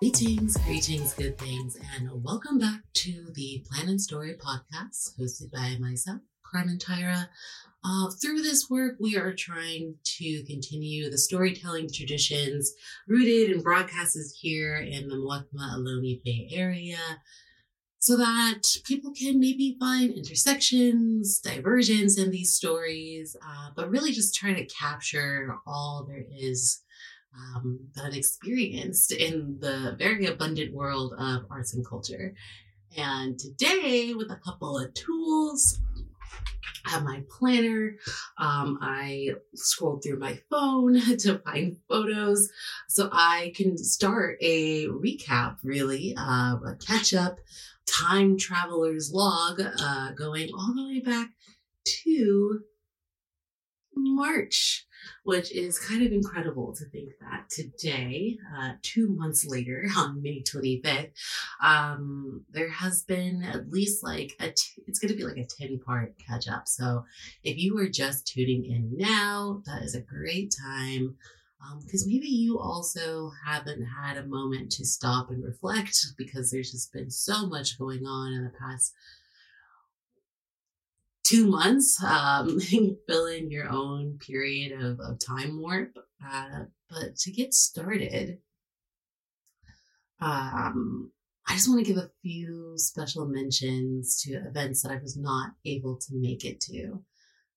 Greetings, greetings, good things, and welcome back to the Plan and Story podcast hosted by myself, Carmen Tyra. Uh, through this work, we are trying to continue the storytelling traditions rooted and broadcasted here in the Muwekma Ohlone Bay Area so that people can maybe find intersections, diversions in these stories, uh, but really just trying to capture all there is um, that I've experienced in the very abundant world of arts and culture. And today, with a couple of tools, I have my planner. Um, I scrolled through my phone to find photos so I can start a recap, really, uh, a catch up time traveler's log uh, going all the way back to March, which is kind of incredible to think that today, uh, two months later, on May 25th, um, there has been at least like a, t- it's going to be like a 10 part catch up. So if you are just tuning in now, that is a great time because um, maybe you also haven't had a moment to stop and reflect because there's just been so much going on in the past two months um, fill in your own period of, of time warp uh, but to get started um, i just want to give a few special mentions to events that i was not able to make it to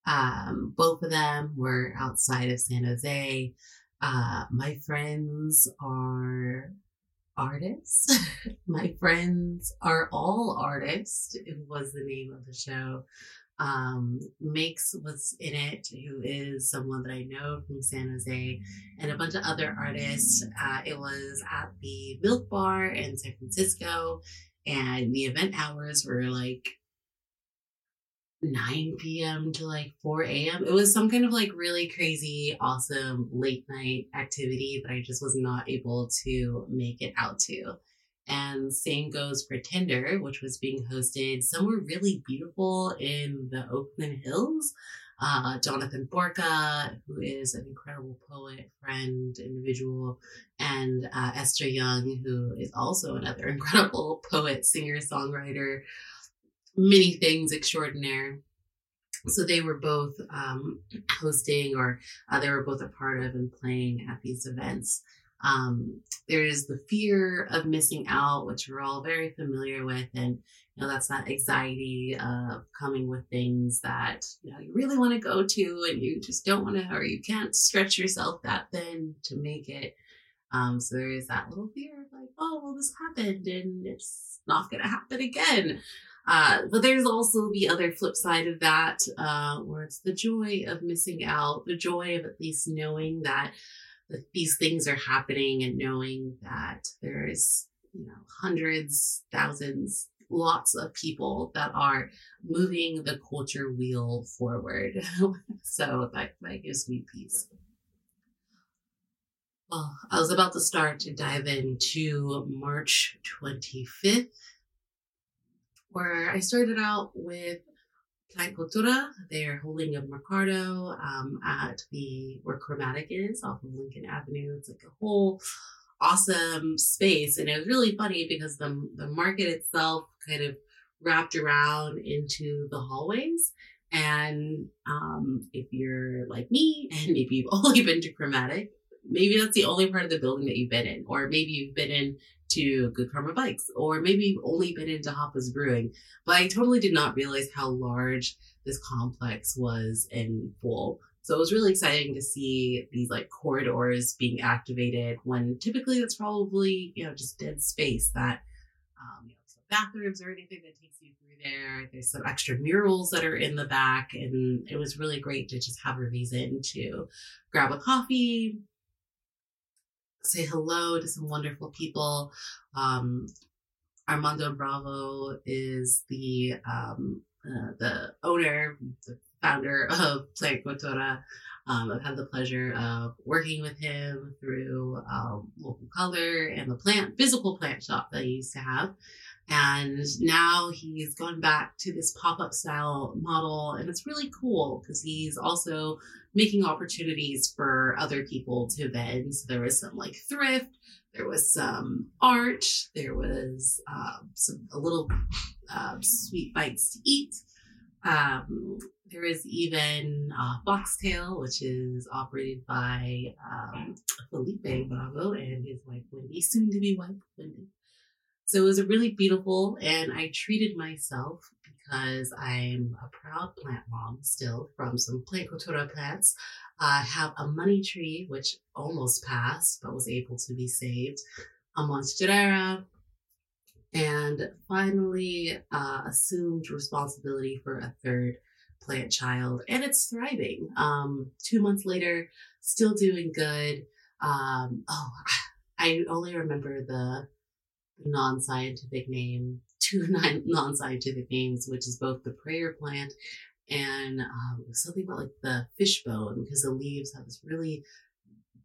um, both of them were outside of san jose uh, my friends are artists. my friends are all artists, it was the name of the show. Um, Makes was in it, who is someone that I know from San Jose, and a bunch of other artists. Uh, it was at the Milk Bar in San Francisco, and the event hours were like 9 p.m. to like 4 a.m. It was some kind of like really crazy, awesome late night activity that I just was not able to make it out to. And same goes for Tinder, which was being hosted somewhere really beautiful in the Oakland Hills. Uh, Jonathan Borka, who is an incredible poet, friend, individual, and uh, Esther Young, who is also another incredible poet, singer, songwriter, many things extraordinaire. So they were both um, hosting, or uh, they were both a part of and playing at these events. Um, there's the fear of missing out, which we're all very familiar with, and you know that's that anxiety of coming with things that you know you really want to go to, and you just don't want to, or you can't stretch yourself that thin to make it. Um, so there is that little fear of like, oh, well, this happened, and it's not going to happen again. Uh, but there's also the other flip side of that, uh, where it's the joy of missing out, the joy of at least knowing that, that these things are happening and knowing that there's, you know, hundreds, thousands, lots of people that are moving the culture wheel forward. so that, that gives me peace. Well, I was about to start to dive into March 25th where I started out with Plant Cultura. They're holding a Mercado um, at the where Chromatic is off of Lincoln Avenue. It's like a whole awesome space, and it was really funny because the the market itself kind of wrapped around into the hallways. And um, if you're like me, and maybe you've only been to Chromatic, maybe that's the only part of the building that you've been in, or maybe you've been in to Good Karma Bikes, or maybe you've only been into Hapa's Brewing. But I totally did not realize how large this complex was in full. So it was really exciting to see these like corridors being activated when typically that's probably, you know, just dead space that, um, you know, bathrooms or anything that takes you through there. There's some extra murals that are in the back. And it was really great to just have a reason to grab a coffee, say hello to some wonderful people. Um, Armando Bravo is the um, uh, the owner, the founder of Plant Cultura. Um, I've had the pleasure of working with him through um, local color and the plant physical plant shop that I used to have. And now he's gone back to this pop up style model, and it's really cool because he's also making opportunities for other people to vend. So there was some like thrift, there was some art, there was um, some a little uh, sweet bites to eat. Um, there is even uh, Foxtail, which is operated by um, Felipe Bravo and his wife Wendy, soon to be wife Wendy. So it was a really beautiful, and I treated myself because I'm a proud plant mom still from some plant cultura plants. I have a money tree, which almost passed, but was able to be saved, a monstera, and finally uh, assumed responsibility for a third plant child, and it's thriving. Um, two months later, still doing good. Um, oh, I only remember the non-scientific name, two non-scientific names, which is both the prayer plant and um, something about like the fishbone because the leaves have this really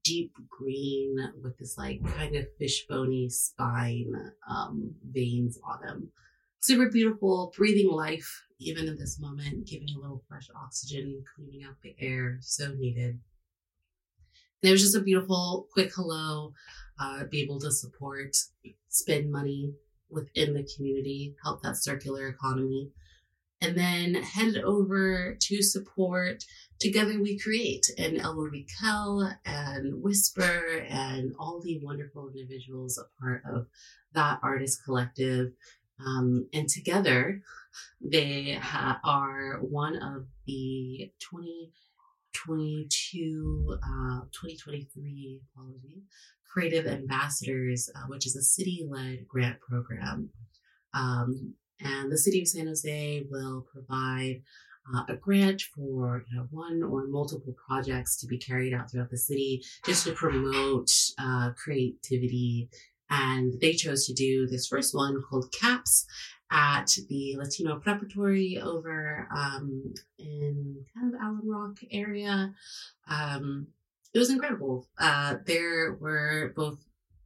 deep green with this like kind of fishbony spine um, veins on them. Super beautiful, breathing life even in this moment, giving a little fresh oxygen, cleaning out the air, so needed. And it was just a beautiful, quick hello, uh, be able to support, spend money within the community, help that circular economy and then headed over to support Together We Create and Elmo Kel and Whisper and all the wonderful individuals a part of that artist collective. Um, and together, they ha- are one of the 2022, uh, 2023, apology, Creative Ambassadors, uh, which is a city led grant program. Um, and the city of San Jose will provide uh, a grant for you know, one or multiple projects to be carried out throughout the city just to promote uh, creativity. And they chose to do this first one called CAPS at the Latino Preparatory over um, in kind of Alum Rock area. Um, it was incredible. Uh, there were both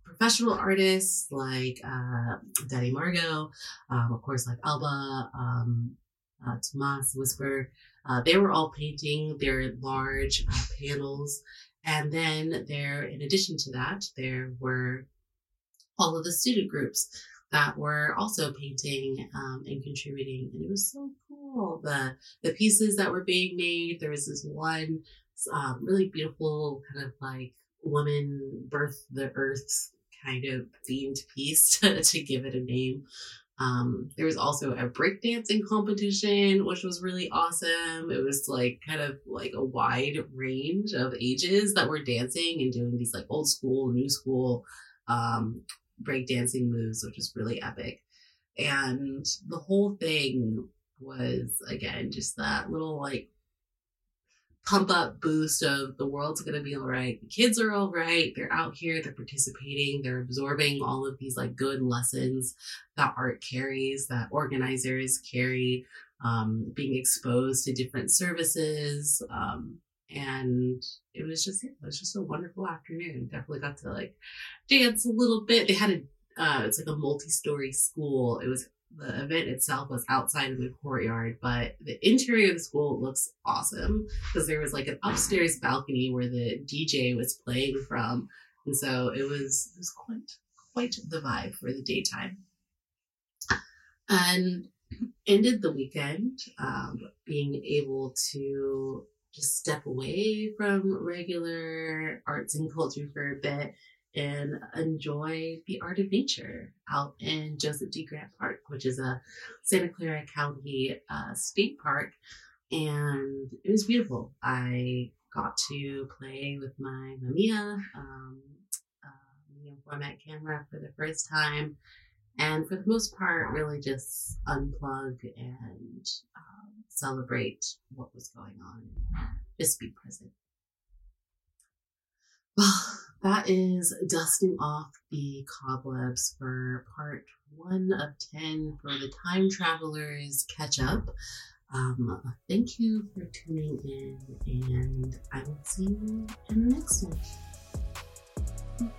professional artists like uh, Daddy Margot, um, of course, like Alba, um, uh, Tomas, Whisper. Uh, they were all painting their large uh, panels. And then there, in addition to that, there were all of the student groups that were also painting um, and contributing, and it was so cool. The the pieces that were being made. There was this one um, really beautiful kind of like woman birth the earth kind of themed piece to, to give it a name. Um, there was also a breakdancing competition, which was really awesome. It was like kind of like a wide range of ages that were dancing and doing these like old school, new school um, breakdancing moves, which was really epic. And the whole thing was again just that little like pump up boost of the world's going to be all right. The kids are all right. They're out here, they're participating, they're absorbing all of these like good lessons that art carries, that organizers carry, um, being exposed to different services. Um, and it was just, it was just a wonderful afternoon. Definitely got to like dance a little bit. They had a, uh, it's like a multi-story school. It was the event itself was outside of the courtyard, but the interior of the school looks awesome because there was like an upstairs balcony where the DJ was playing from, and so it was it was quite quite the vibe for the daytime. And ended the weekend um, being able to just step away from regular arts and culture for a bit and enjoy the art of nature out in Joseph D. Grant Park, which is a Santa Clara County uh, state park. And it was beautiful. I got to play with my Mamiya um, uh, medium format camera for the first time. And for the most part, really just unplug and celebrate what was going on. Just be present. Well, that is dusting off the cobwebs for part one of 10 for the Time Travelers Catch Up. Um, thank you for tuning in, and I will see you in the next one.